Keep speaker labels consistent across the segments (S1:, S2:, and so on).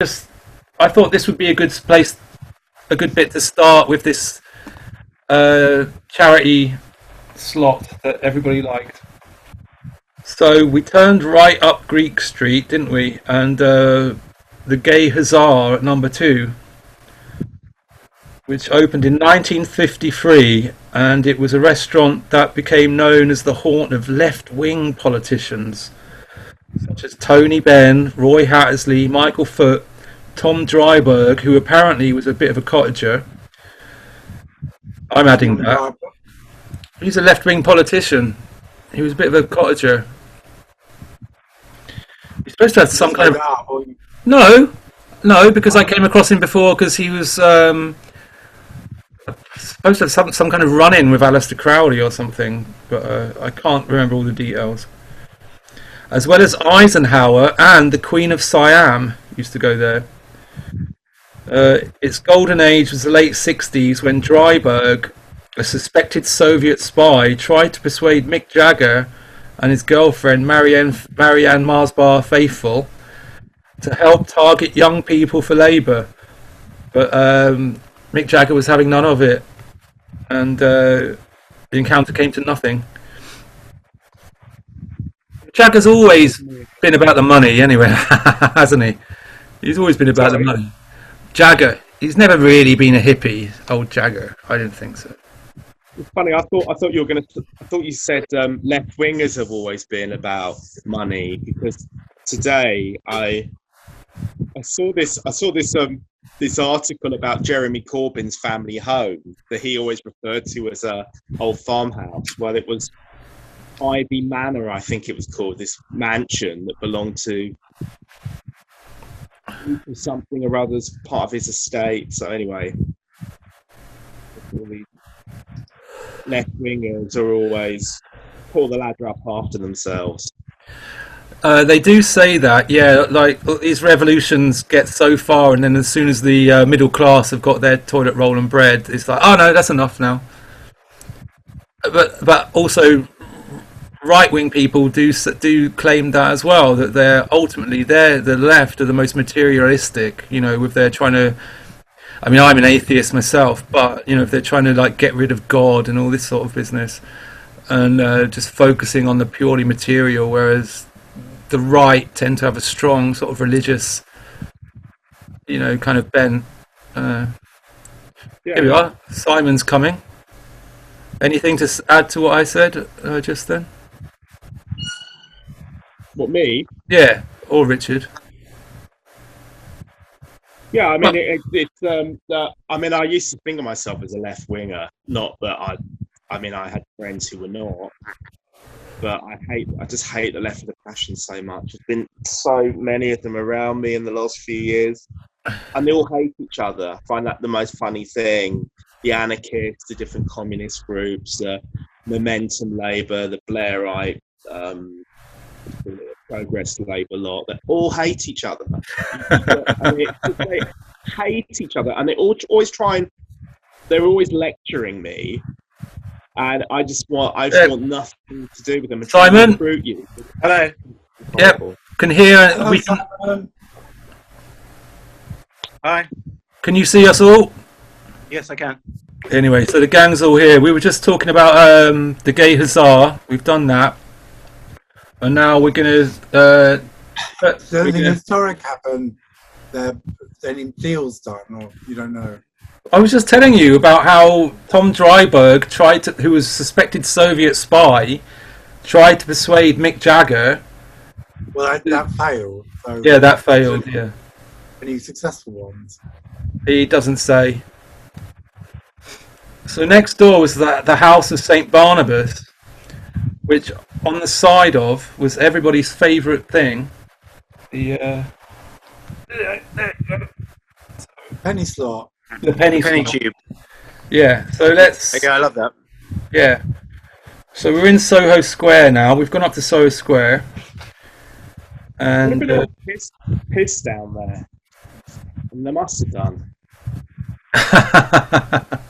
S1: just I thought this would be a good place, a good bit to start with this uh, charity slot that everybody liked. So we turned right up Greek Street, didn't we? And uh, the Gay Hussar at number two, which opened in 1953, and it was a restaurant that became known as the haunt of left-wing politicians such as Tony Benn, Roy Hattersley, Michael Foot, Tom Driberg, who apparently was a bit of a cottager. I'm adding that. He's a left wing politician. He was a bit of a cottager. He's supposed to have some kind of. No, no, because I came across him before because he was um, supposed to have some, some kind of run in with Aleister Crowley or something, but uh, I can't remember all the details. As well as Eisenhower and the Queen of Siam used to go there. Uh, its golden age was the late 60s when Driberg, a suspected Soviet spy, tried to persuade Mick Jagger and his girlfriend Marianne, Marianne Marsbar Faithfull to help target young people for Labour. But um, Mick Jagger was having none of it, and uh, the encounter came to nothing. Jagger's always been about the money, anyway, hasn't he? He's always been about Sorry. the money. Jagger, he's never really been a hippie, old Jagger. I didn't think so.
S2: It's funny. I thought I thought you were going to. I thought you said um, left wingers have always been about money because today I I saw this. I saw this um this article about Jeremy Corbyn's family home that he always referred to as a old farmhouse. Well, it was Ivy Manor, I think it was called, this mansion that belonged to something or other as part of his estate. So anyway, left wingers are always pull the ladder up after themselves.
S1: Uh, they do say that, yeah. Like these revolutions get so far, and then as soon as the uh, middle class have got their toilet roll and bread, it's like, oh no, that's enough now. But but also, right wing people do do claim that as well. That they're ultimately they're the left are the most materialistic. You know, with their trying to. I mean, I'm an atheist myself, but you know, if they're trying to like get rid of God and all this sort of business, and uh, just focusing on the purely material, whereas the right tend to have a strong sort of religious, you know, kind of bent. Uh, yeah. Here we are. Simon's coming. Anything to add to what I said uh, just then?
S2: What me?
S1: Yeah, or Richard.
S2: Yeah, I mean, it, it, it's um, uh, I mean, I used to think of myself as a left winger. Not that I, I mean, I had friends who were not, but I hate, I just hate the left of the passion so much. There's been so many of them around me in the last few years, and they all hate each other. I find that the most funny thing. The anarchists, the different communist groups, the Momentum Labour, the Blairite, um, Progress Labour lot, they all hate each other. I they hate each other, and they all always try and they're always lecturing me and I just want I just want nothing to do with them.
S1: Simon,
S2: you.
S3: hello.
S1: Yep, can hear. Hello, we can.
S3: Hi.
S1: Can you see us all?
S3: Yes, I can.
S1: Anyway, so the gang's all here. We were just talking about um, the gay hussar. We've done that, and now we're gonna. Uh,
S4: so anything gonna... historic happened. There, any deals done, or you don't know?
S1: I was just telling you about how Tom Driberg tried to, who was a suspected Soviet spy, tried to persuade Mick Jagger.
S4: Well, that, that failed. So
S1: yeah, that failed. Yeah.
S4: Any successful ones?
S1: He doesn't say. So next door was the, the House of Saint Barnabas, which on the side of was everybody's favourite thing. The uh,
S4: penny slot.
S1: The penny,
S3: penny tube.
S1: Yeah. So let's.
S3: Okay, I love that.
S1: Yeah. So we're in Soho Square now. We've gone up to Soho Square. And
S2: uh, piss, piss down there. And they must have done.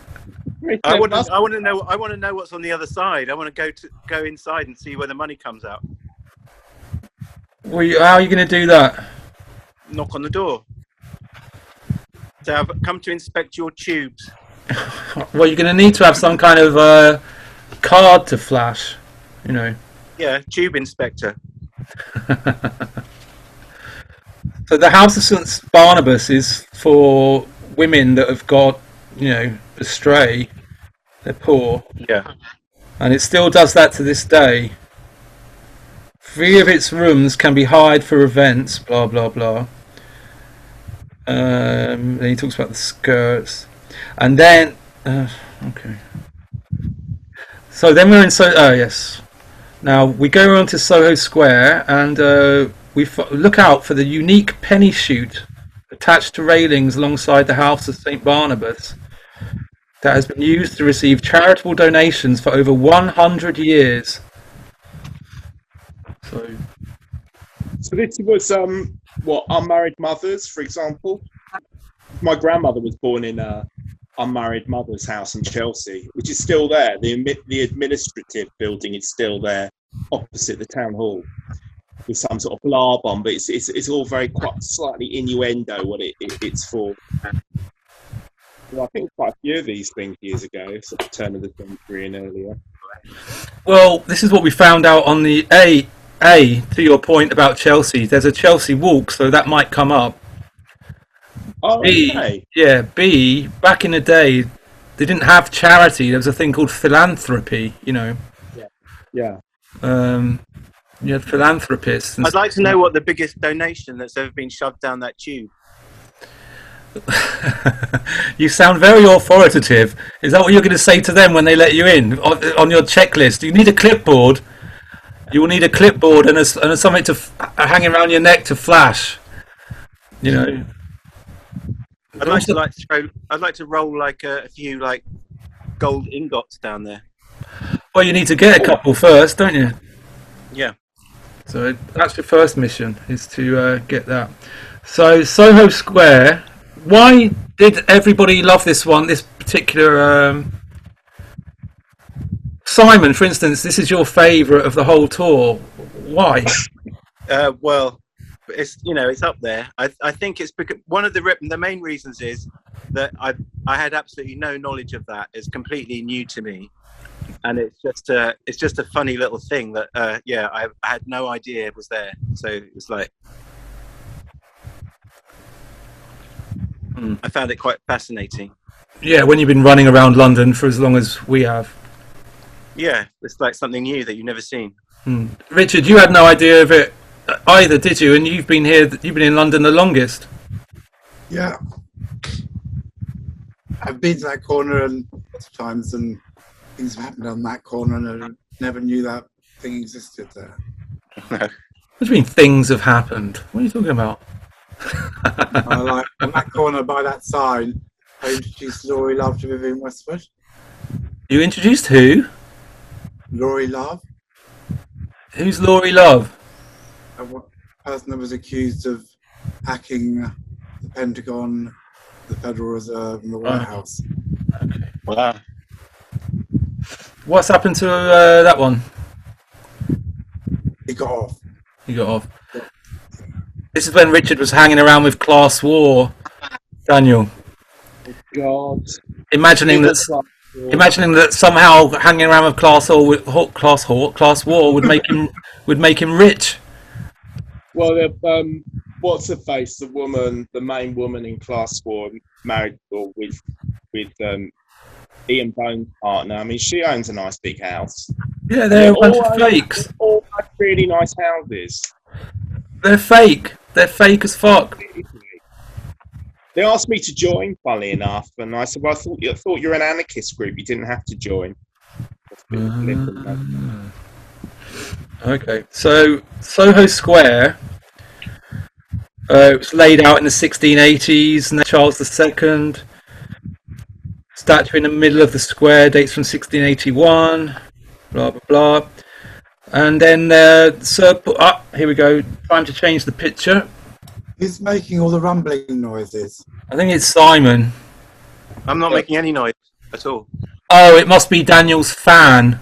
S3: I want, to, I want to know. I want to know what's on the other side. I want to go to go inside and see where the money comes out.
S1: Well, how are you going to do that?
S3: Knock on the door. So I've come to inspect your tubes.
S1: well, you're going to need to have some kind of uh, card to flash, you know.
S3: Yeah, tube inspector.
S1: so the House of St Barnabas is for women that have got, you know, astray. They're poor.
S3: Yeah.
S1: And it still does that to this day. Three of its rooms can be hired for events, blah, blah, blah. Um, then he talks about the skirts. And then, uh, okay. So then we're in so. Oh yes. Now we go on to Soho Square and uh, we f- look out for the unique penny chute attached to railings alongside the house of St Barnabas that has been used to receive charitable donations for over 100 years. So,
S2: so this was um, what unmarried mothers, for example. My grandmother was born in a unmarried mother's house in Chelsea, which is still there. The the administrative building is still there, opposite the town hall, with some sort of blah bomb. But it's it's, it's all very quite slightly innuendo what it, it it's for. Well, I think quite a few of these things years ago, sort of turn of the century and earlier.
S1: Well, this is what we found out on the A a, to your point about Chelsea, there's a Chelsea walk, so that might come up.
S2: Oh,
S1: B,
S2: okay.
S1: yeah. B, back in the day, they didn't have charity. There was a thing called philanthropy. You know.
S2: Yeah. Yeah.
S1: Um, you had philanthropists.
S3: I'd like to know what the biggest donation that's ever been shoved down that tube.
S1: you sound very authoritative. Is that what you're going to say to them when they let you in on, on your checklist? You need a clipboard you will need a clipboard and a, and a something to f- hanging around your neck to flash. You know.
S3: I'd like to like throw. I'd like to roll like a, a few like gold ingots down there.
S1: Well, you need to get a couple first, don't you?
S3: Yeah.
S1: So that's your first mission is to uh, get that. So Soho Square. Why did everybody love this one? This particular um, Simon, for instance, this is your favourite of the whole tour. Why?
S3: Uh, well, it's you know it's up there. I, I think it's because one of the the main reasons is that I I had absolutely no knowledge of that. It's completely new to me, and it's just a it's just a funny little thing that uh, yeah I, I had no idea it was there. So it's like hmm. I found it quite fascinating.
S1: Yeah, when you've been running around London for as long as we have.
S3: Yeah, it's like something new that you've never seen.
S1: Hmm. Richard, you had no idea of it either, did you? And you've been here, you've been in London the longest.
S4: Yeah. I've been to that corner and lots of times, and things have happened on that corner, and I never knew that thing existed there.
S1: what do you mean things have happened? What are you talking about?
S4: I like on that corner by that sign. I introduced Lauri Love to Vivienne Westwood.
S1: You introduced who?
S4: Lauri Love.
S1: Who's Lauri Love?
S4: A person that was accused of hacking the Pentagon, the Federal Reserve, and the White oh. House.
S1: Okay. Wow. What's happened to uh, that one?
S4: He got off.
S1: He got off. This is when Richard was hanging around with Class War. Daniel.
S2: God.
S1: Imagining that Imagining that somehow hanging around with Class Hall, Class Hall, Class War would make him would make him rich.
S2: Well, um, what's the face? The woman, the main woman in Class War, married or with with um, Ian Bone's partner. I mean, she owns a nice big house.
S1: Yeah, they're, they're a bunch of fakes.
S2: All really nice houses.
S1: They're fake. They're fake as fuck.
S2: They asked me to join, funnily enough, and I said, "Well, I thought you I thought you're an anarchist group. You didn't have to join."
S1: Uh, okay, so Soho Square. Uh, it was laid out in the 1680s, and then Charles II. Statue in the middle of the square dates from 1681. Blah blah blah. And then uh, Sir, ah, here we go. Time to change the picture.
S4: Who's making all the rumbling noises?
S1: I think it's Simon.
S3: I'm not making any noise at all.
S1: Oh, it must be Daniel's fan.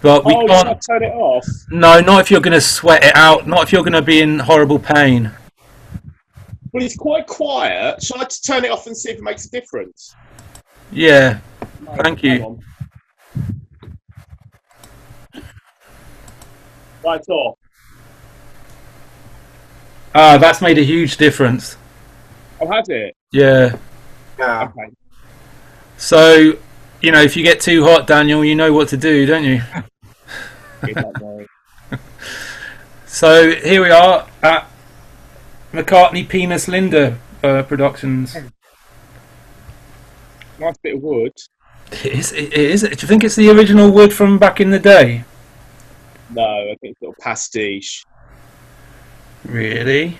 S1: But we
S2: oh,
S1: can't
S2: turn it off.
S1: No, not if you're going to sweat it out. Not if you're going to be in horrible pain.
S2: Well, it's quite quiet. Shall I just turn it off and see if it makes a difference?
S1: Yeah.
S2: No,
S1: Thank
S2: hang
S1: you.
S2: On. Right off.
S1: Ah, that's made a huge difference.
S2: Oh, has it?
S1: Yeah.
S4: Yeah.
S2: Okay.
S1: So, you know, if you get too hot, Daniel, you know what to do, don't you?
S2: Yeah, don't worry.
S1: So here we are at McCartney Penis Linda uh, Productions.
S2: nice bit of wood.
S1: It is, it is. Do you think it's the original wood from back in the day?
S2: No, I think it's a little pastiche.
S1: Really?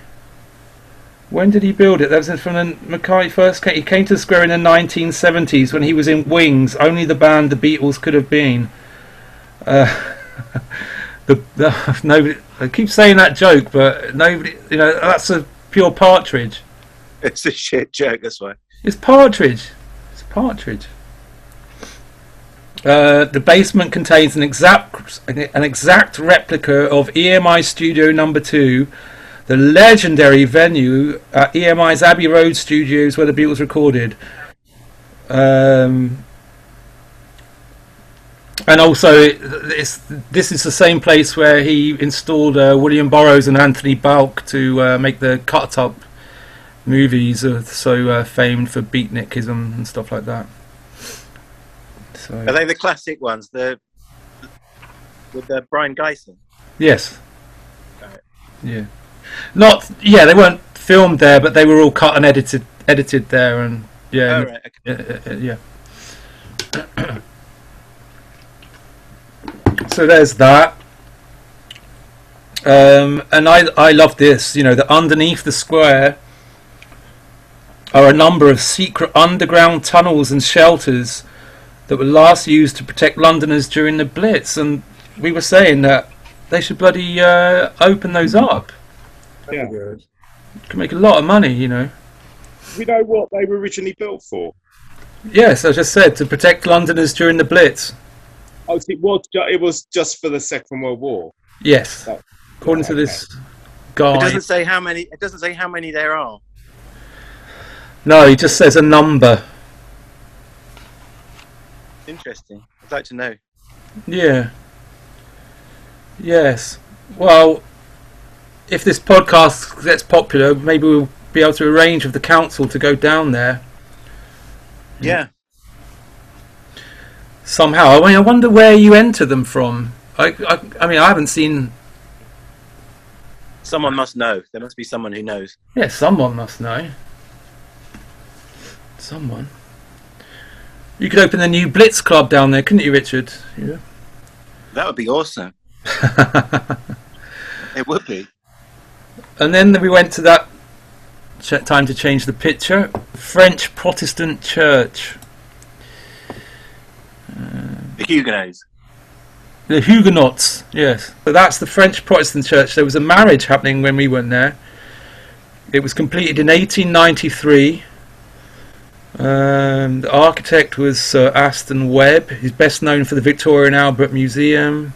S1: When did he build it? That was from when McCartney first came. He came to the square in the 1970s when he was in Wings, only the band the Beatles could have been. Uh, the, the nobody. I keep saying that joke, but nobody. You know, that's a pure partridge.
S3: It's a shit joke. That's why.
S1: It's partridge. It's partridge. Uh, the basement contains an exact an exact replica of EMI Studio Number Two, the legendary venue at EMI's Abbey Road Studios where the Beatles recorded. Um, and also, this is the same place where he installed uh, William Burroughs and Antony Balch to uh, make the cut up movies are so uh, famed for beatnikism and stuff like that. So
S3: Are they the classic ones? The with the Brion Gysin.
S1: yes,
S3: Right.
S1: yeah, not yeah. They weren't filmed there, but they were all cut and edited edited there, and yeah,
S3: Oh, right. Okay.
S1: Uh, yeah. so there's that. Um, and I I love this. You know, that underneath the square are a number of secret underground tunnels and shelters that were last used to protect Londoners during the Blitz. And we were saying that they should bloody uh, open those up.
S2: Yeah.
S4: good.
S1: Could make a lot of money, you know.
S2: We know what they were originally built for.
S1: Yes, I just said to protect Londoners during the Blitz.
S2: Oh, so it was ju- it was just for the Second World War.
S1: Yes,
S2: Oh,
S1: according to
S2: okay.
S1: this guy.
S3: It doesn't say how many. It doesn't say how many there are.
S1: No, he just says a number.
S3: Interesting. I'd like to know.
S1: Yeah. Yes. Well, if this podcast gets popular, maybe we'll be able to arrange with the council to go down there hmm.
S3: Yeah.
S1: somehow. I mean, I wonder where you enter them from. I, I, I mean, I haven't seen.
S3: Someone must know. There must be someone who knows.
S1: Yeah, someone must know. Someone. You could open a new Blitz club down there, couldn't you, Richard? Yeah.
S3: That would be awesome. It would be.
S1: And then we went to that ch- time to change the picture. French Protestant Church, uh,
S3: The Huguenots.
S1: the Huguenots. Yes, so that's the French Protestant Church. There was a marriage happening when we went there. It was completed in 1893. Um, the architect was Sir Aston Webb. He's best known for the Victoria and Albert Museum.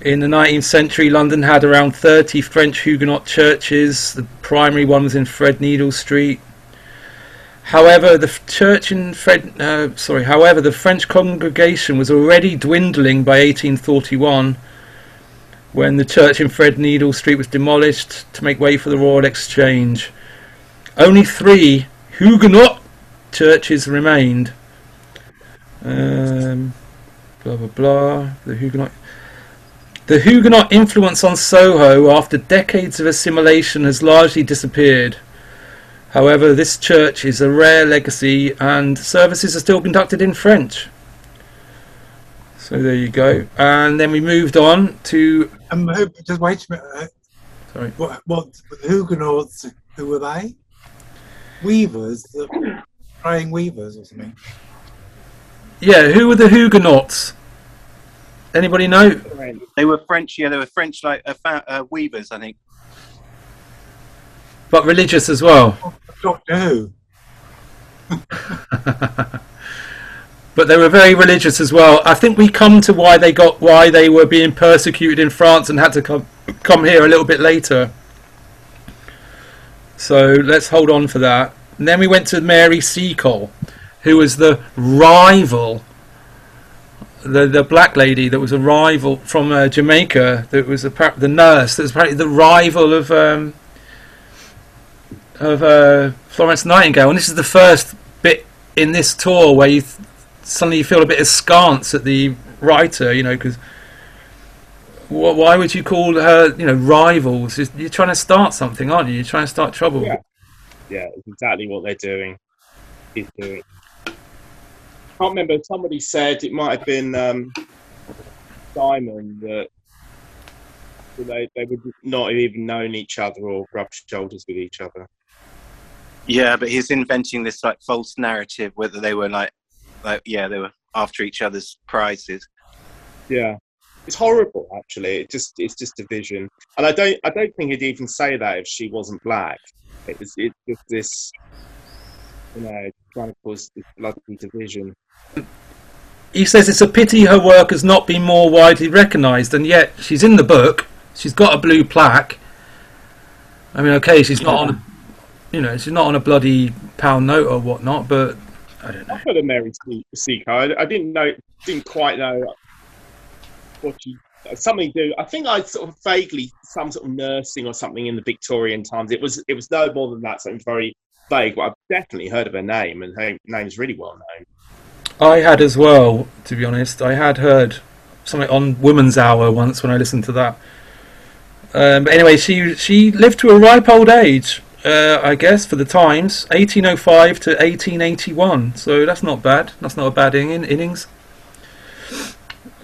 S1: In the 19th century, London had around 30 French Huguenot churches. The primary one was in Threadneedle Street. However, the church in Fred, uh, sorry, however, the French congregation was already dwindling by 1841, when the church in Threadneedle Street was demolished to make way for the Royal Exchange. Only three Huguenot churches remained. Um, blah blah blah. The Huguenot. The Huguenot influence on Soho after decades of assimilation has largely disappeared. However, this church is a rare legacy and services are still conducted in French. So there you go. And then we moved on to.
S4: Um, just wait a minute.
S1: Sorry.
S4: What, what the Huguenots? Who were they? Weavers, the praying weavers or something.
S1: Yeah, who were the Huguenots? Anybody know?
S3: They were French. Yeah, they were French, like uh, fa- uh, weavers, I think.
S1: But religious as well.
S4: Doctor Who.
S1: but they were very religious as well. I think we come to why they got why they were being persecuted in France and had to come come here a little bit later. So let's hold on for that. And then we went to Mary Seacole, who was the rival, the the black lady that was a rival from uh, Jamaica. That was appar- the nurse that was apparently the rival of um, of uh, Florence Nightingale. And this is the first bit in this tour where you suddenly you feel a bit askance at the writer, you know, because why would you call her, you know, rivals? You're- You're trying to start something, aren't you? You're trying to start trouble.
S2: Yeah. Yeah, it's exactly what they're doing. He's doing. I can't remember. Somebody said it might have been um, Simon that that they they would not have even known each other or rubbed shoulders with each other.
S3: Yeah, but he's inventing this like false narrative whether they were like, like yeah, they were after each other's prizes.
S2: Yeah, it's horrible. Actually, it just it's just division, and I don't I don't think he'd even say that if she wasn't black. It's it's just this, you know, trying to cause this bloody division.
S1: He says it's a pity her work has not been more widely recognised, and yet she's in the book. She's got a blue plaque. I mean, okay, she's not on, a, you know, she's not on a bloody pound note or whatnot, but I don't know.
S2: I've heard of Mary Se- Seacole. I, I didn't know, didn't quite know what she something do. I think I sort of vaguely some sort of nursing or something in the Victorian times. It was it was no more than that. Something very vague. But I've definitely heard of her name, and her name's really well known.
S1: I had as well, to be honest. I had heard something on Women's Hour once when I listened to that. Um, but anyway, she she lived to a ripe old age, uh, I guess, for the times, 1805 to 1881. So that's not bad. That's not a bad in- innings.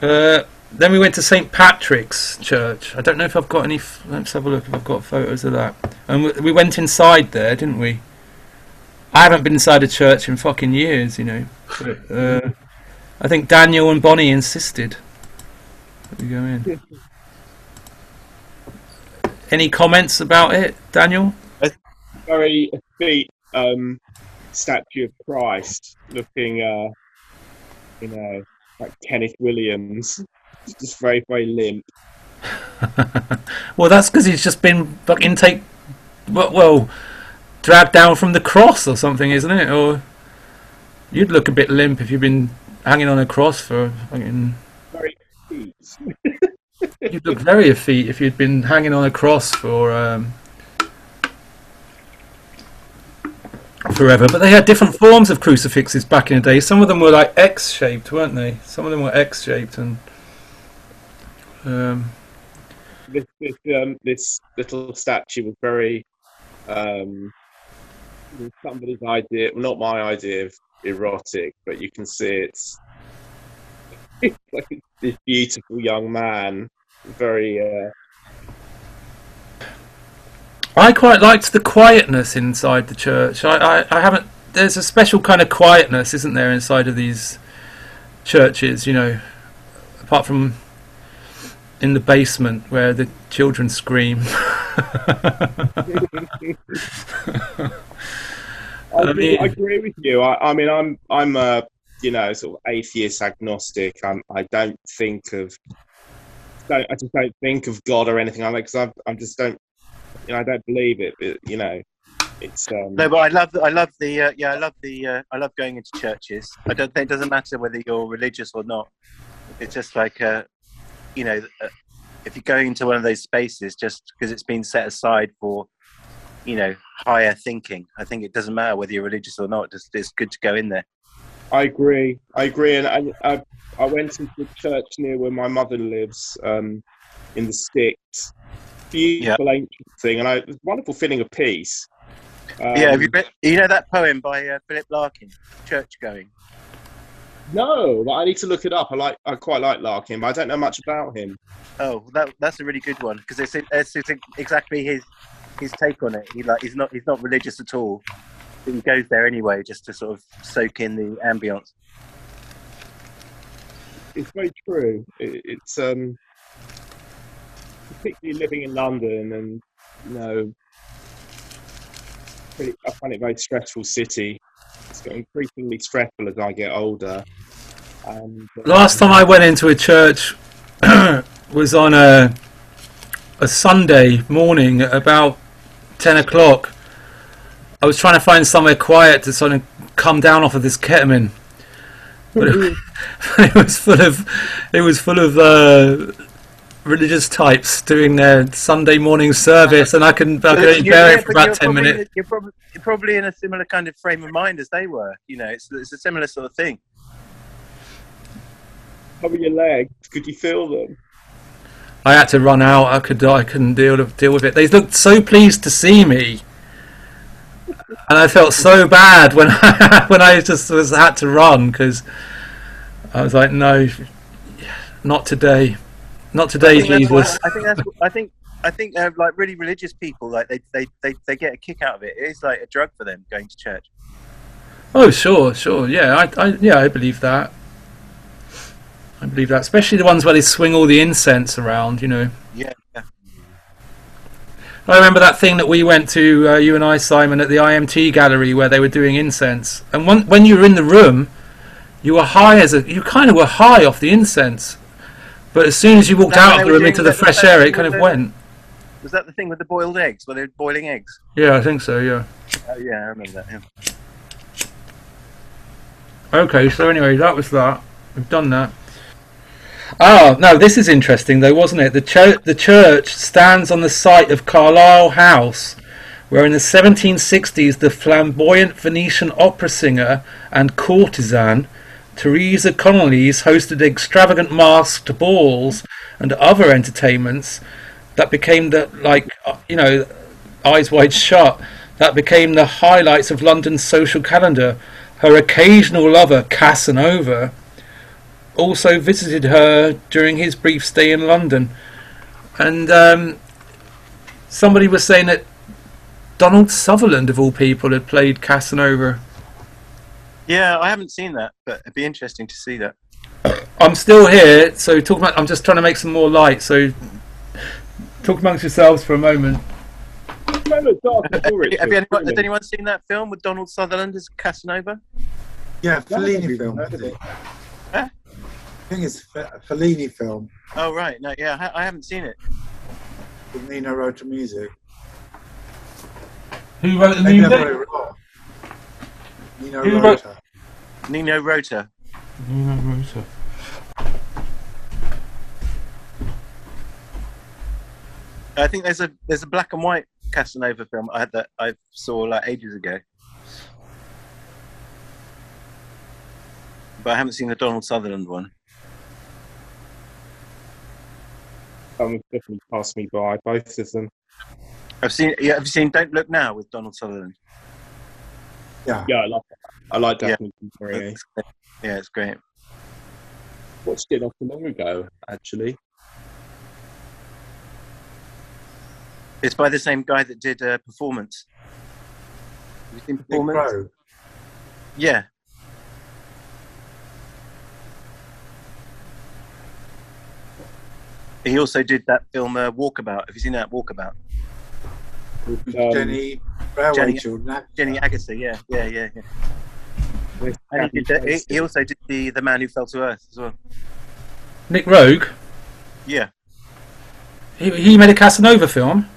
S1: Uh, then we went to St Patrick's Church. I don't know if I've got any. F- let's have a look if I've got photos of that. And we, we went inside there, didn't we? I haven't been inside a church in fucking years, you know. But, uh, I think Daniel and Bonnie insisted that we go in. Any comments about it, Daniel?
S2: A Very effete um, statue of Christ, looking, uh, you know, like Kenneth Williams. It's just very very limp.
S1: well, that's because he's just been fucking take, well, well, dragged down from the cross or something, isn't it? Or you'd look a bit limp if you've been hanging on a cross for fucking.
S2: Very effete.
S1: You'd look very effete if you'd been hanging on a cross for um, forever. But they had different forms of crucifixes back in the day. Some of them were like X-shaped, weren't they? Some of them were X-shaped, and um,
S2: this this, um, this little statue was very um, was somebody's idea, not my idea of erotic, but you can see it's, it's like this beautiful young man, very uh,
S1: I quite liked the quietness inside the church. I, I, I haven't. There's a special kind of quietness, isn't there, inside of these churches? You know, apart from in the basement where the children scream.
S2: I,
S1: I mean-
S2: I agree with you. I, I mean, I'm I'm a you know sort of atheist agnostic. I'm, I don't think of don't, I just don't think of God or anything like that because I I just don't you know I don't believe it. But you know, it's um,
S3: No, but I love the, I love the uh, yeah I love the uh, I love going into churches. I don't think it doesn't matter whether you're religious or not. It's just like uh, you know uh, if you're going into one of those spaces just because it's been set aside for you know higher thinking. I think it doesn't matter whether you're religious or not. Just it's good to go in there.
S2: I agree. I agree, and I, I, I went into the church near where my mother lives, um, in the sticks. Beautiful ancient thing, and I, it was a wonderful feeling of peace. Um,
S3: yeah, have you read, you know that poem by uh, Philip Larkin, Church Going.
S2: No, but I need to look it up. I like, I quite like Larkin, but I don't know much about him.
S3: Oh, that that's a really good one because it's, it's it's exactly his his take on it. He like he's not he's not religious at all. But he goes there anyway just to sort of soak in the ambience.
S2: It's very true. It, it's um, particularly living in London, and you know, pretty, I find it a very stressful city. Increasingly stressful as I get older. And, uh,
S1: Last time I went into a church was on a a Sunday morning at about ten o'clock, I was trying to find somewhere quiet to sort of come down off of this ketamine. But it, it was full of it was full of uh, religious types doing their Sunday morning service, and I couldn't I could only
S3: You're-
S1: bear
S3: yeah,
S1: it for about ten
S3: probably-
S1: minutes.
S3: You're probably, you're probably in a similar kind of frame of mind as they were. You know, it's, it's a similar sort of thing.
S2: How were your legs? Could you feel them?
S1: I had to run out. I could I couldn't deal deal with it. They looked so pleased to see me, and I felt so bad when I, when I just was had to run because I was like, no, not today, not today,
S3: I
S1: Jesus.
S3: what- I think that's. what- I think. I think uh, like really religious people, like they, they, they, they get a kick out of it. It is like a drug for them going to church.
S1: Oh, sure, sure, yeah, I, I yeah, I believe that. I believe that, especially the ones where they swing all the incense around, you know.
S3: Yeah. yeah.
S1: I remember that thing that we went to, uh, you and I, Simon, at the IMT gallery where they were doing incense. And when, when you were in the room, you were high as a, you kind of were high off the incense. But as soon as you walked out of the room into the
S3: the-
S1: fresh air, it kind of
S3: the-
S1: went.
S3: Was that the thing with the boiled eggs? Were they boiling eggs?
S1: Yeah, I think so, yeah.
S3: Oh yeah, I remember that. Yeah.
S1: Okay, so anyway, that was that. We've done that. Ah, no, this is interesting though, wasn't it? The church, the church stands on the site of Carlisle House, where in the 1760s the flamboyant Venetian opera singer and courtesan Teresa Cornelys hosted extravagant masked balls and other entertainments that became the like uh, you know eyes wide shut that became the highlights of London's social calendar. Her occasional lover, Casanova, also visited her during his brief stay in London. And um, somebody was saying that Donald Sutherland, of all people, had played Casanova.
S3: Yeah, I haven't seen that, but it'd be interesting to see that.
S1: I'm still here, so talk about. I'm just trying to make some more light. So talk amongst yourselves for a moment.
S2: No, look, dark
S3: Have you, have you anyone, has anyone seen that film with Donald Sutherland as Casanova?
S4: Yeah, Fellini
S2: no,
S4: film.
S2: no.
S4: isn't?
S3: Huh?
S4: I think it's a Fellini film.
S3: Oh right, no, yeah, I, I haven't seen it.
S4: with Nino wrote the music.
S1: Who wrote the
S4: Maybe I
S1: music?
S4: It wrong. Nino
S1: Who
S4: wrote
S1: wrote-
S3: Nino Rota. I think there's a there's a black and white Casanova film I had that I saw like ages ago, but I haven't seen the Donald Sutherland one.
S2: That Um, definitely passed me by, both of them.
S3: I've seen yeah, have you seen Don't Look Now with Donald Sutherland?
S4: Yeah.
S2: Yeah, I like that. I like
S3: Yeah.
S2: Daphne Maurier.
S3: Yeah, it's great.
S2: Watched it not too long ago, actually.
S3: It's by the same guy that did uh, Performance. Have you seen Performance? Yeah. He also did that film uh, Walkabout. Have you seen that Walkabout?
S2: With,
S4: With
S2: um,
S4: Jenny Railway
S3: Jenny-
S4: Children.
S3: Jenny Agutter, yeah, yeah, yeah, yeah.
S2: with
S3: And he, did the, he, he also did the The Man Who Fell to Earth as well.
S1: Nick Roeg.
S3: Yeah.
S1: He, he made a Casanova film.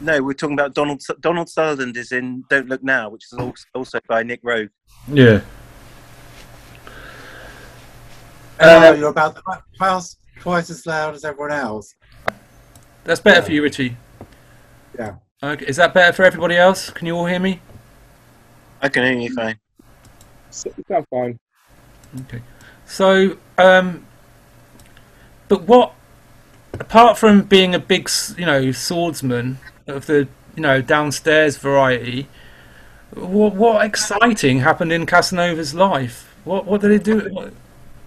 S3: No, we're talking about Donald Donald Sutherland is in Don't Look Now, which is also, also by Nick Roeg.
S1: Yeah.
S4: Uh,
S1: Uh,
S4: you're about twice, twice as loud as everyone else.
S1: That's better for you, Richie.
S4: Yeah.
S1: Okay. Is that better for everybody else? Can you all hear me?
S3: I can hear you fine.
S2: So- it sounds fine.
S1: Okay. So, um, but what, apart from being a big, you know, swordsman of the, you know, downstairs variety, what, what exciting happened in Casanova's life? What, what did he do? What,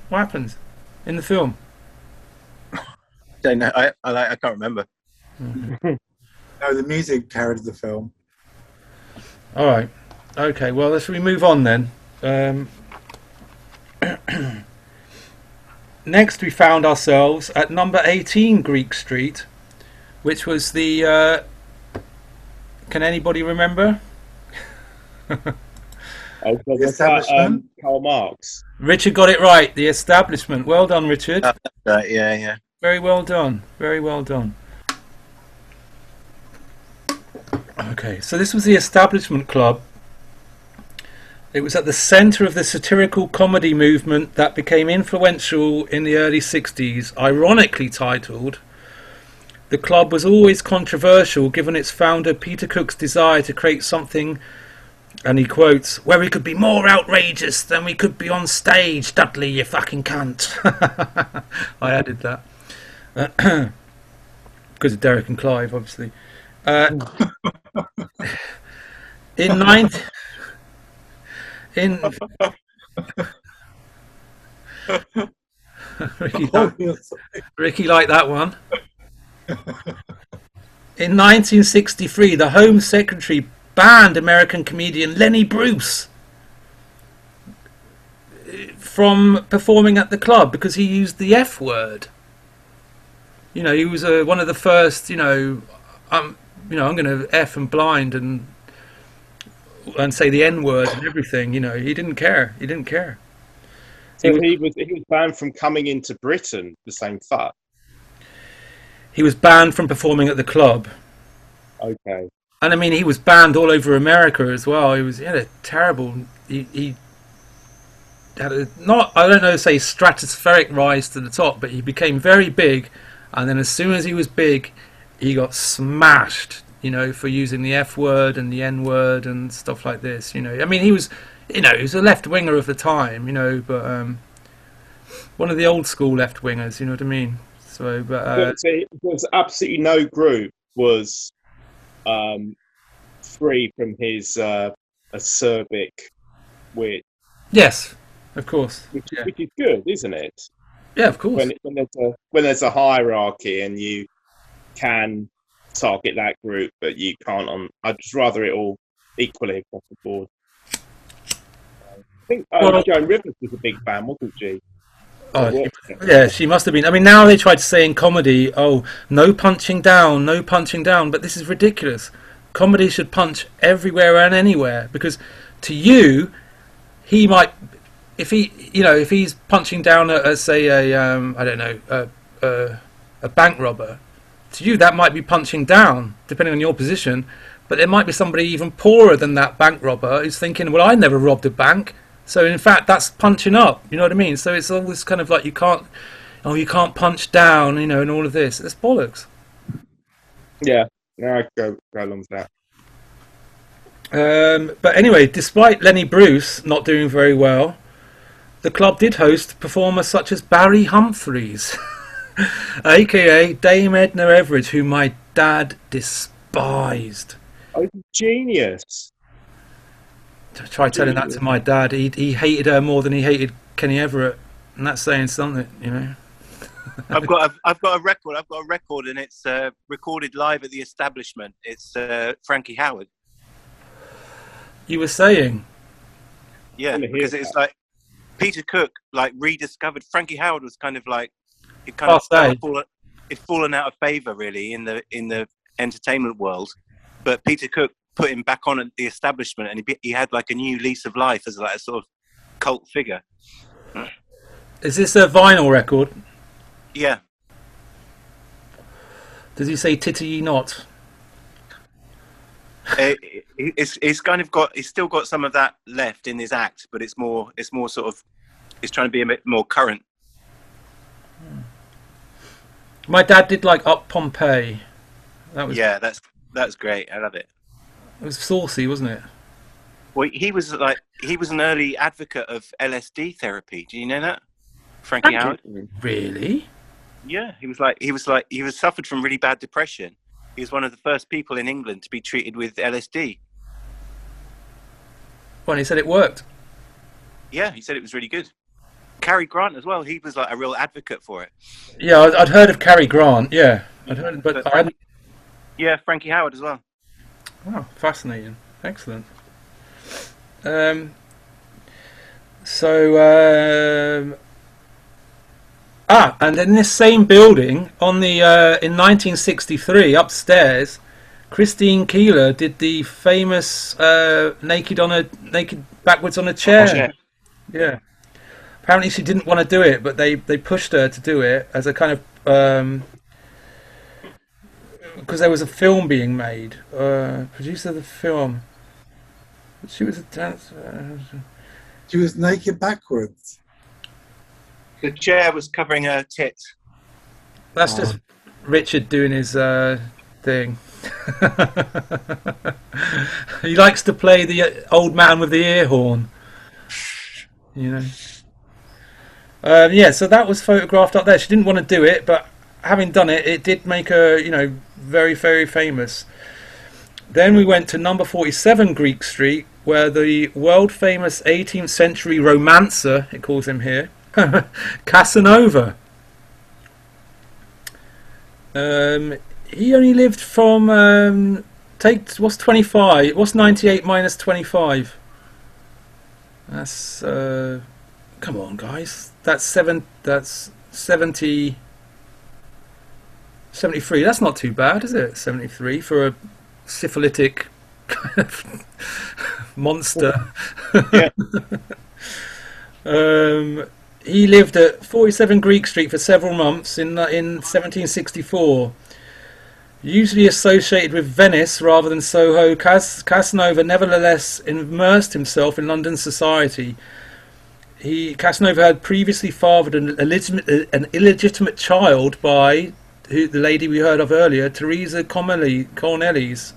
S1: what happened in the film?
S3: I Don't know. I, I, I can't remember.
S4: No, the music carried the film.
S1: All right. Okay. Well, let's we move on then. Um, next, we found ourselves at number 18 Greek Street, which was the. Uh, can anybody remember?
S2: Oh,
S4: The
S2: what's that? Um,
S4: establishment?
S2: Karl Marx.
S1: Richard got it right. The establishment. Well done, Richard.
S3: Uh, Uh, yeah, yeah.
S1: Very well done. Very well done. Okay, so this was the Establishment Club. It was at the centre of the satirical comedy movement that became influential in the early 60s, ironically titled. The club was always controversial given its founder Peter Cook's desire to create something, and he quotes, where we could be more outrageous than we could be on stage, Dudley, you fucking cunt. I added that. Because of Derek and Clive, obviously. Uh, in 19. In. Ricky, Ricky liked that one. In 1963, the Home Secretary banned American comedian Lenny Bruce from performing at the club because he used the F word. You know, he was uh, one of the first. You know, um, you know, I'm going to F and blind and and say the N word and everything. You know, he didn't care. He didn't care.
S2: So he was he was banned from coming into Britain. The same fuck.
S1: He was banned from performing at the club.
S2: Okay.
S1: And I mean, he was banned all over America as well. He was he had a terrible. He, he had a not I don't know say stratospheric rise to the top, but he became very big, and then as soon as he was big, he got smashed. You know, for using the F word and the N word and stuff like this. You know, I mean, he was you know he was a left winger of the time. You know, but um, one of the old school left wingers. You know what I mean? So, but uh,
S2: There's absolutely no group was um, free from his uh, acerbic wit,
S1: yes, of course.
S2: which,
S1: Yeah.
S2: which is good, isn't it?
S1: Yeah, of course.
S2: When, when there's a when there's a hierarchy and you can target that group, but you can't on. I'd just rather it all equally across the board. I think uh,
S1: Well-
S2: Joan Rivers was a big fan, wasn't she?
S1: Oh,
S2: Yeah.
S1: Yeah, she must have been. I mean, now they try to say in comedy, oh, no punching down, no punching down, but this is ridiculous. Comedy should punch everywhere and anywhere because to you, he might, if he, you know, if he's punching down at, at say, a, um, I don't know, a, a, a bank robber, to you that might be punching down, depending on your position. But there might be somebody even poorer than that bank robber who's thinking, well, I never robbed a bank. So in fact, that's punching up. You know what I mean? So it's always kind of like you can't, oh, you can't punch down, you know, and all of this. It's bollocks.
S2: Yeah, yeah, I go go along with that.
S1: Um, but anyway, despite Lenny Bruce not doing very well, the club did host performers such as Barry Humphries, aka Dame Edna Everage, who my dad despised.
S2: Oh, genius.
S1: Try telling that to my dad. He he hated her more than he hated Kenny Everett, and that's saying something, you know.
S3: I've got a, I've got a record. I've got a record, and it's uh, recorded live at the establishment. It's uh, Frankie Howerd.
S1: You were saying,
S3: Yeah, because it's like Peter Cook like rediscovered Frankie Howerd was kind of like it kind of
S1: Passe.
S3: fallen, it fallen out of favor really in the in the entertainment world. But Peter Cook put him back on at the establishment, and he he had like a new lease of life as like a sort of cult figure.
S1: is this a vinyl record?
S3: Yeah,
S1: Does he say "titty ye not"?
S3: it, it- it's it's kind of got he's still got some of that left in his act, but it's more it's more sort of he's trying to be a bit more current.
S1: My dad did like Up Pompeii. That was
S3: Yeah, that's that's great. I love it.
S1: it was saucy, wasn't it?
S3: Well, he was like he was an early advocate of LSD therapy. Do you know that, Frankie Howerd?
S1: Really?
S3: Yeah, he was like he was like he was suffered from really bad depression. He was one of the first people in England to be treated with LSD.
S1: Well, he said it worked.
S3: Yeah, he said it was really good. Cary Grant as well. He was like a real advocate for it.
S1: Yeah, I'd, I'd heard of Cary Grant. Yeah, I'd heard, but I hadn't.
S3: Yeah, Frankie Howerd as well.
S1: Wow, fascinating. Excellent. Um, so, um, ah, and in this same building, on the uh, in 1963, upstairs, Christine Keeler did the famous uh, naked on a naked backwards on a chair.
S3: chair.
S1: Yeah. Apparently, she didn't want to do it, but they they pushed her to do it as a kind of um, because there was a film being made. Uh, producer of the film. She was a dancer.
S4: She was naked backwards.
S3: The chair was covering her tits.
S1: That's
S4: Oh.
S1: just Richard doing his uh, thing. he likes to play the uh, old man with the ear horn. You know. Um, yeah, so that was photographed up there. She didn't want to do it, but having done it, it did make her, you know, very, very famous. Then we went to number 47 Greek Street, where the world famous 18th century romancer, it calls him here, Casanova. Um, he only lived from um, take what's twenty five? What's ninety eight minus twenty five? That's uh, come on, guys. That's seven. That's 70, 73. That's not too bad, is it? Seventy three for a syphilitic kind of monster.
S2: Yeah.
S1: um, he lived at 47 Greek Street for several months in in 1764. Usually associated with Venice rather than Soho, Cas- Casanova nevertheless immersed himself in London society. He Casanova had previously fathered an illegitimate, an illegitimate child by who, the lady we heard of earlier, Teresa Cornelys.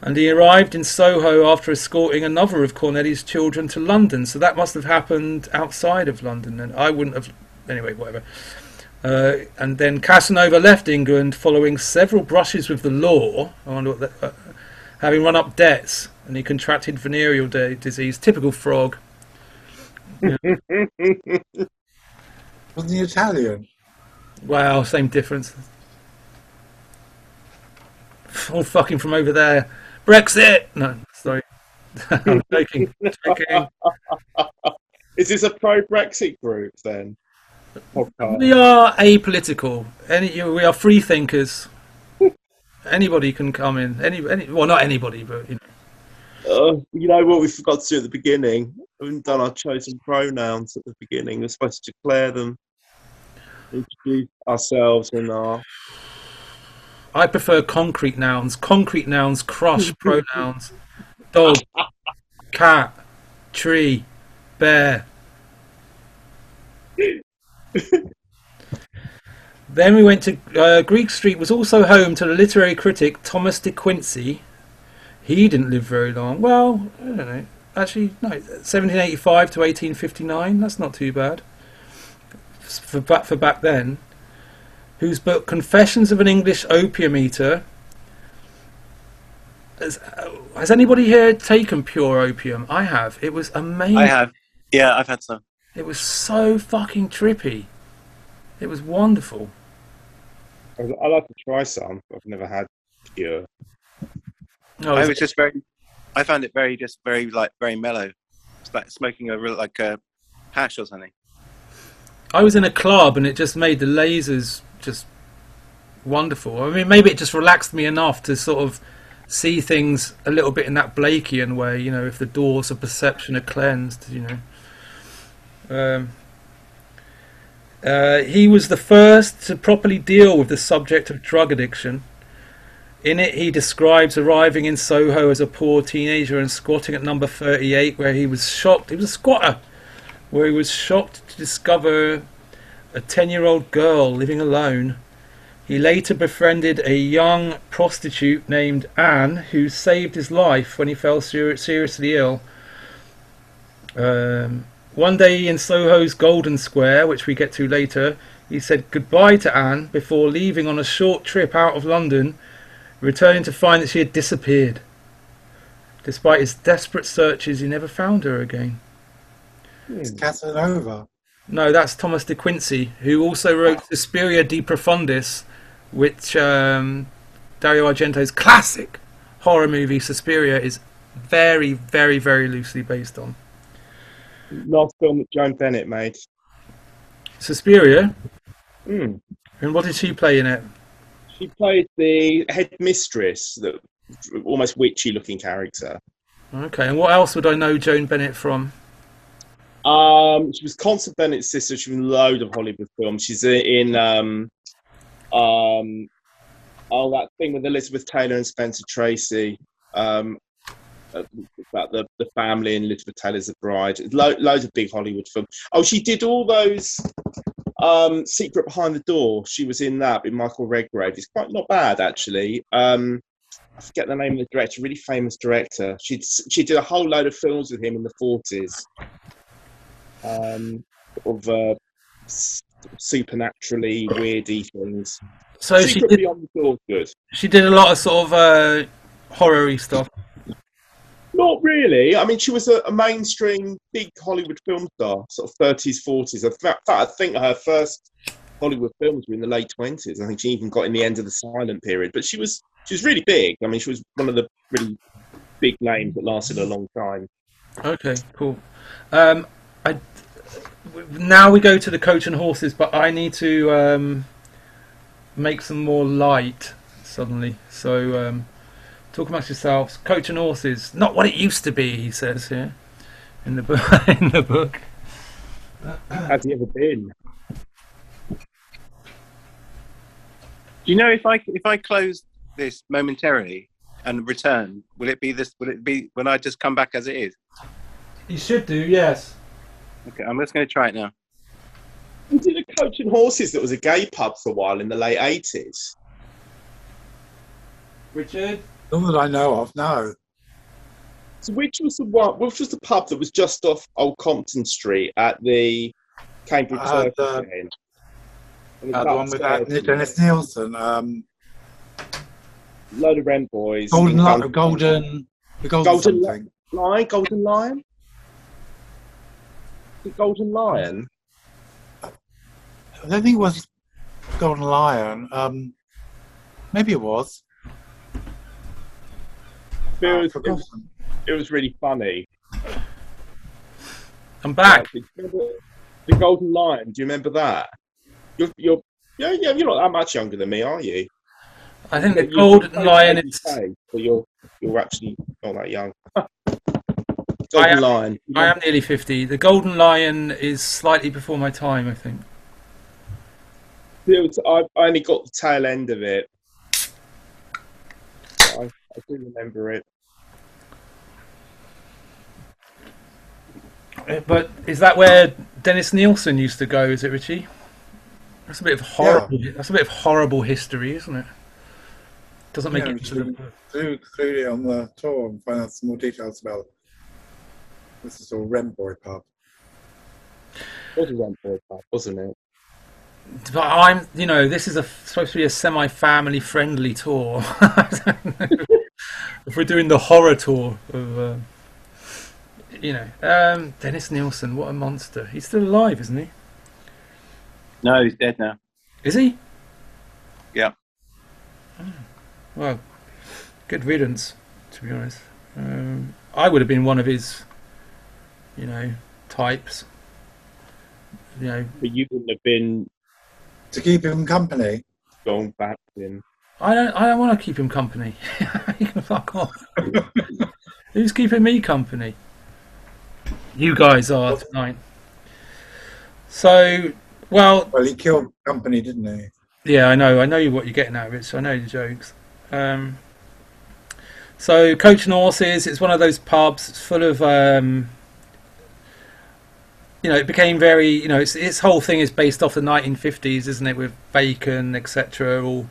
S1: And he arrived in Soho after escorting another of Cornelys' children to London. So that must have happened outside of London. And I wouldn't have. Anyway, whatever. Uh, and then Casanova left England following several brushes with the law, I wonder what that, uh, having run up debts, and he contracted venereal di- disease, typical frog.
S4: Wasn't he Italian?
S1: Wow, same difference. All fucking from over there. Brexit! No, sorry. I'm joking. joking.
S2: Is this a pro Brexit group then? Podcast.
S1: We are apolitical. Any, we are free thinkers. Anybody can come in. Any, any, well, not anybody, but you know.
S2: Uh, you know what we forgot to do at the beginning? We haven't done our chosen pronouns at the beginning. We're supposed to declare them, introduce ourselves and our.
S1: I prefer concrete nouns. Concrete nouns crush pronouns. Dog, cat, tree, bear. then we went to uh, Greek Street. Was also home to the literary critic Thomas de Quincey. He didn't live very long. Well, I don't know. Actually, no, 1785 to 1859. That's not too bad for back for back then whose book Confessions of an English Opium Eater. Has, uh, has anybody here taken pure opium? I have. It was amazing.
S3: I have. Yeah, I've had some.
S1: It was so fucking trippy. It was wonderful.
S2: I I like to try some. I've never had pure.
S1: Oh,
S3: I was just very. I found it very, just very like very mellow. It's like smoking a real like a hash or something.
S1: I was in a club and it just made the lasers just wonderful. I mean, maybe it just relaxed me enough to sort of see things a little bit in that Blakean way. You know, if the doors of perception are cleansed, you know. Um, uh, he was the first to properly deal with the subject of drug addiction. In it, he describes arriving in Soho as a poor teenager and squatting at number 38, where he was shocked. He was a squatter where he was shocked to discover a 10 year old girl living alone. He later befriended a young prostitute named Anne who saved his life when he fell ser- seriously ill. Um, one day in Soho's Golden Square, which we get to later, he said goodbye to Anne before leaving on a short trip out of London, returning to find that she had disappeared. Despite his desperate searches, he never found her again.
S4: It's Casanova.
S1: No, that's Thomas de Quincey, who also wrote Suspiria de Profundis, which um, Dario Argento's classic horror movie Suspiria is very, very, very loosely based on.
S2: Last film that Joan Bennett made.
S1: Suspiria,
S2: Hmm.
S1: and what did she play in it?
S2: She played the headmistress, the almost witchy-looking character.
S1: Okay, and what else would I know Joan Bennett from?
S2: Um, she was Constance Bennett's sister. She was in a load of Hollywood films. She's in um, um, oh, that thing with Elizabeth Taylor and Spencer Tracy. Um, about the, the family and Elizabeth Taylor's a bride. Lo- loads of big Hollywood films. Oh, she did all those um, Secret Behind the Door. She was in that with Michael Redgrave. It's quite not bad actually. Um, I forget the name of the director. Really famous director. She she did a whole load of films with him in the forties. Um, of uh, supernaturally weirdy things.
S1: So she did,
S2: Beyond the Door, good.
S1: she did a lot of sort of uh, horror-y stuff.
S2: Not really. I mean, she was a, a mainstream big Hollywood film star, sort of thirties, forties. In fact, I think her first Hollywood films were in the late twenties. I think she even got in the end of the silent period. But she was she was really big. I mean, she was one of the really big names that lasted a long time.
S1: Okay, cool. Um, I now we go to the coach and horses, but I need to um, make some more light suddenly. So um, talk amongst yourselves. Coach and horses, not what it used to be. He says here in the book. in the book.
S2: Has he ever been?
S3: Do you know if I if I close this momentarily and return, will it be this? Will it be when I just come back as it is?
S1: You should do, yes.
S3: Okay, I'm just going to try it now.
S2: We did a Coach and Horses that was a gay pub for a while in the late eighties.
S1: Richard.
S4: Not that I know of, no.
S2: So which was the one? Which was the pub that was just off Old Compton Street at the Cambridge
S4: Uh,
S2: Circus
S4: the- Uh, the one with that Dennis Nilsen, um,
S2: load of rent boys.
S4: Golden, Li- Golden, the Golden,
S2: Golden
S4: something.
S2: Lion, Golden Lion. The Golden Lion.
S4: I don't think it was Golden Lion. Um, maybe it was.
S2: It was, it was, it was really funny.
S1: I'm back.
S2: Do the Golden Lion. Do you remember that? You're, you're, yeah, yeah, you're not that much younger than me, are you?
S1: I think the
S2: You-
S1: golden
S2: you-
S1: lion
S2: you
S1: is.
S2: say, But you're, you're actually not that young.
S1: I
S2: Golden
S1: am-
S2: Lion.
S1: I am nearly fifty. The golden lion is slightly before my time, I think.
S2: It was- I I only got the tail end of it. I, I do remember it.
S1: Uh, But is that where Dennis Nilsen used to go? Is it Richie? That's a bit of horrible. That's a bit of horrible history, isn't it? Doesn't make
S4: Yeah,
S1: it.
S4: we
S1: the
S4: do include it on the tour and find out some more details about it. This is all Remboy pub.
S2: It was a rent boy pub, wasn't it?
S1: But I'm, you know, this is a supposed to be a semi-family friendly tour. I don't know if we're doing the horror tour of, uh, you know, um, Dennis Nilsen, what a monster! He's still alive, isn't he?
S3: No, he's dead now.
S1: Is he?
S3: Yeah.
S1: Oh, well, good riddance, to be honest. Um, I would have been one of his, you know, types. You know,
S2: But you wouldn't have been
S4: To keep him company.
S2: going back in.
S1: I don't. I don't want to keep him company. he can fuck off. Who's keeping me company? You guys are tonight. So, well,
S4: Well, he killed company, didn't he?
S1: yeah, I know. I know what you're getting at, Rich. I know the jokes. Um, so, Coach and Horses. It's one of those pubs. It's full of. Um, you know, it became very. You know, its its whole thing is based off the 1950s, isn't it? With bacon, etc., all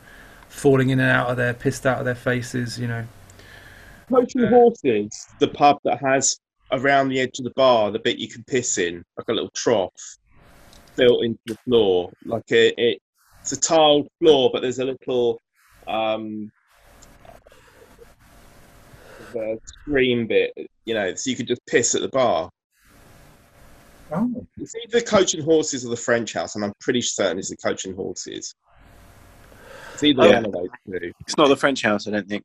S1: falling in and out of there, pissed out of their faces. You know.
S2: Coach and Horses, the pub that has around the edge of the bar the bit you can piss in, like a little trough built into the floor. Like a, it, it's a tiled floor, but there's a little um, the screen bit, you know, so you could just piss at the bar.
S4: Oh,
S2: It's either Coach and Horses or the French House, and I'm pretty certain it's the Coach and Horses. It's either
S3: Oh.
S2: one of those two.
S3: It's not the French house, I don't think.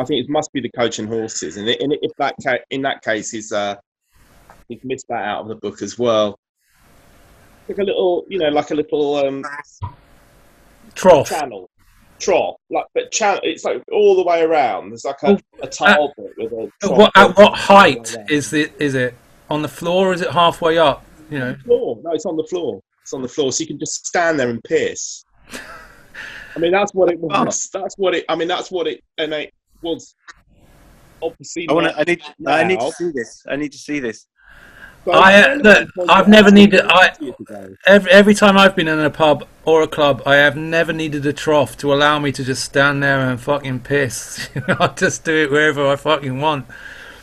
S2: I think it must be the coach and horses, and in, if that ca- in that case, he's uh, he's missed that out of the book as well. Like a little, you know, like a little um,
S1: Trough.
S2: channel, trough, like but channel. It's like all the way around. There's like a, a tile bit with a.
S1: At
S2: trough
S1: what, at
S2: built
S1: what
S2: all the
S1: height is it? Is it on the floor? Or is it halfway up? You know.
S2: floor? No, it's on the floor. It's on the floor, so you can just stand there and piss. I mean, that's what it was. That's what it. I mean, that's what it. And it was obviously.
S3: I want to. I need. I need to see this. I need to see this.
S2: but
S1: I, uh,
S2: I'm
S1: look,
S2: saying
S1: I've never needed- I- Every every time I've been in a pub or a club, I have never needed a trough to allow me to just stand there and fucking piss. I just do it wherever I fucking want.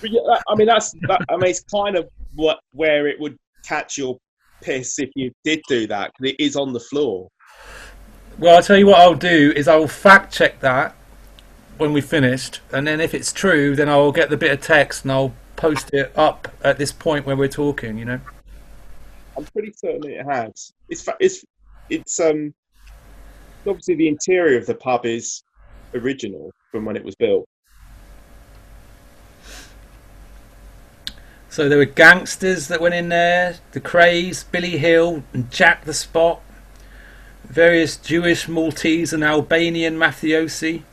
S2: But yeah, that- I mean, that's. That, I mean, it's kind of what where it would catch your piss if you did do that because it is on the floor.
S1: Well, I'll tell you what I'll do is I will fact check that when we finished, and then if it's true, then I'll get the bit of text and I'll post it up at this point where we're talking. You know.
S2: I'm pretty certain it has. It's it's it's um obviously the interior of the pub is original from when it was built.
S1: So there were gangsters that went in there, the Krays, Billy Hill, and Jack the Spot, various Jewish, Maltese, and Albanian mafiosi.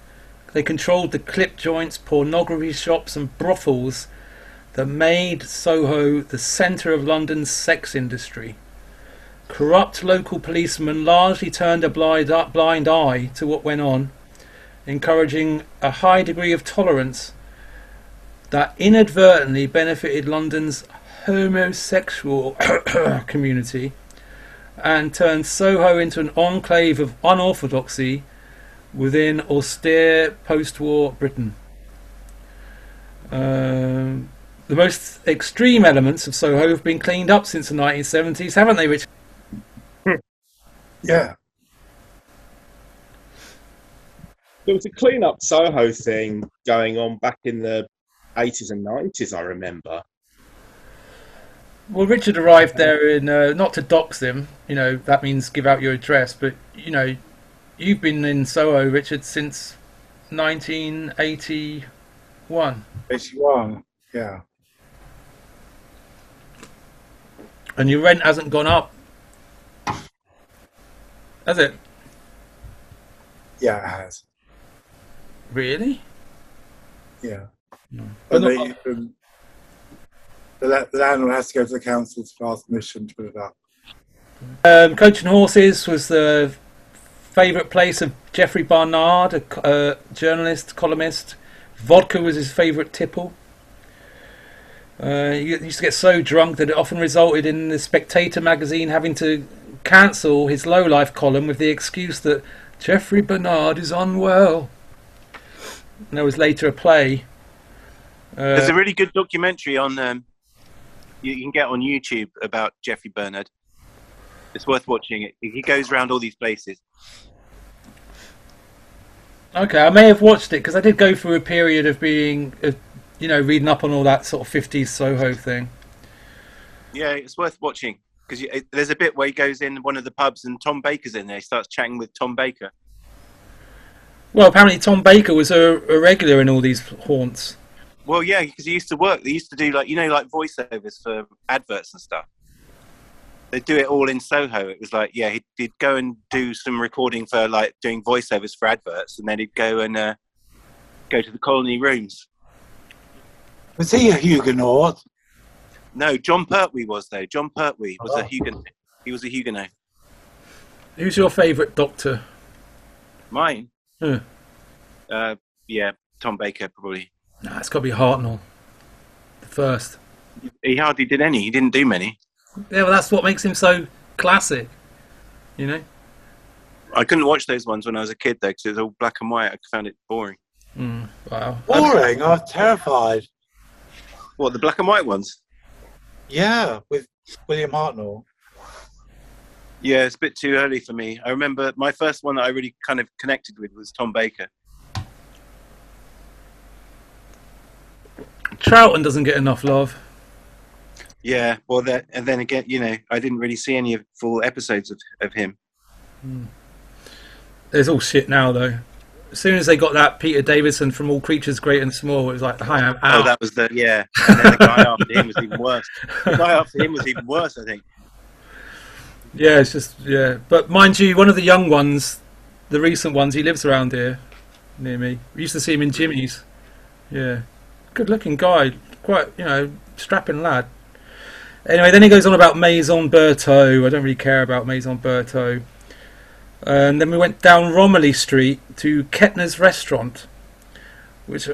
S1: They controlled the clip joints, pornography shops, and brothels that made Soho the centre of London's sex industry. Corrupt local policemen largely turned a blind, blind eye to what went on, encouraging a high degree of tolerance that inadvertently benefited London's homosexual community and turned Soho into an enclave of unorthodoxy within austere post war Britain. Um, the most extreme elements of Soho have been cleaned up since the 1970s, haven't they, Rich?
S4: Yeah.
S2: There was a clean up Soho thing going on back in the 80s and 90s, I remember.
S1: Well, Richard arrived there in uh, not to dox him. You know that means give out your address. But you know, you've been in Soho, Richard, since 1981,
S4: 81. Yeah.
S1: and your rent hasn't gone up, has it?
S4: Yeah, it has.
S1: Really?
S4: Yeah.
S1: No.
S4: But
S1: But
S4: they, um, the, la- the landlord has to go to the council to ask permission to put it up.
S1: Um, Coach and Horses was the favourite place of Jeffrey Bernard, a co- uh, journalist, columnist. Vodka was his favourite tipple. Uh, he used to get so drunk that it often resulted in the Spectator magazine having to cancel his low life column with the excuse that Jeffrey Bernard is unwell. And there was later a play.
S3: There's
S1: Uh,
S3: a really good documentary on um, you, can get on YouTube about Jeffrey Bernard. It's worth watching it. He goes around all these places.
S1: Okay, I may have watched it because I did go through a period of being, you know, reading up on all that sort of 50s Soho thing.
S3: Yeah, it's worth watching because there's a bit where he goes in one of the pubs and Tom Baker's in there. He starts chatting with Tom Baker.
S1: Well, apparently Tom Baker was a, a regular in all these haunts.
S3: Well, yeah, because he used to work. They used to do like you know like voiceovers for adverts and stuff. They do it all in Soho. It was like yeah, he'd, he'd go and do some recording for like doing voiceovers for adverts, and then he'd go and uh, go to the colony rooms.
S5: Was he a Huguenot?
S3: No, Jon Pertwee was though. Jon Pertwee was a
S5: Oh.
S3: Huguenot. He was a Huguenot.
S1: Who's your favourite doctor?
S3: Mine.
S1: Hmm.
S3: Uh, yeah, Tom Baker probably.
S1: Nah, it's got to be Hartnell. The first.
S3: He hardly did any. He didn't do many.
S1: Yeah, well, that's what makes him so classic. You know?
S3: I couldn't watch those ones when I was a kid though, because it was all black and white. I found it boring.
S1: Mm, wow.
S5: Boring. I was terrified.
S3: What the black and white ones?
S5: Yeah, with William Hartnell.
S3: Yeah, it's a bit too early for me. I remember my first one that I really kind of connected with was Tom Baker.
S1: Troughton doesn't get enough love.
S3: Yeah, well, that, and then again, you know, I didn't really see any full episodes of, of him. Hmm.
S1: There's all shit now, though. As soon as they got that Peter Davison from All Creatures Great and Small, it was like, hi, I'm
S3: Oh, that was the yeah. And then the guy after him was even worse. The guy after him was even worse, I think.
S1: Yeah, it's just, yeah. But mind you, one of the young ones, the recent ones, he lives around here near me. We used to see him in Jimmy's. Yeah. Good looking guy. Quite, you know, strapping lad. Anyway, then he goes on about Maison Bertaux. I don't really care about Maison Bertaux. And then we went down Romilly Street to Kettner's Restaurant, which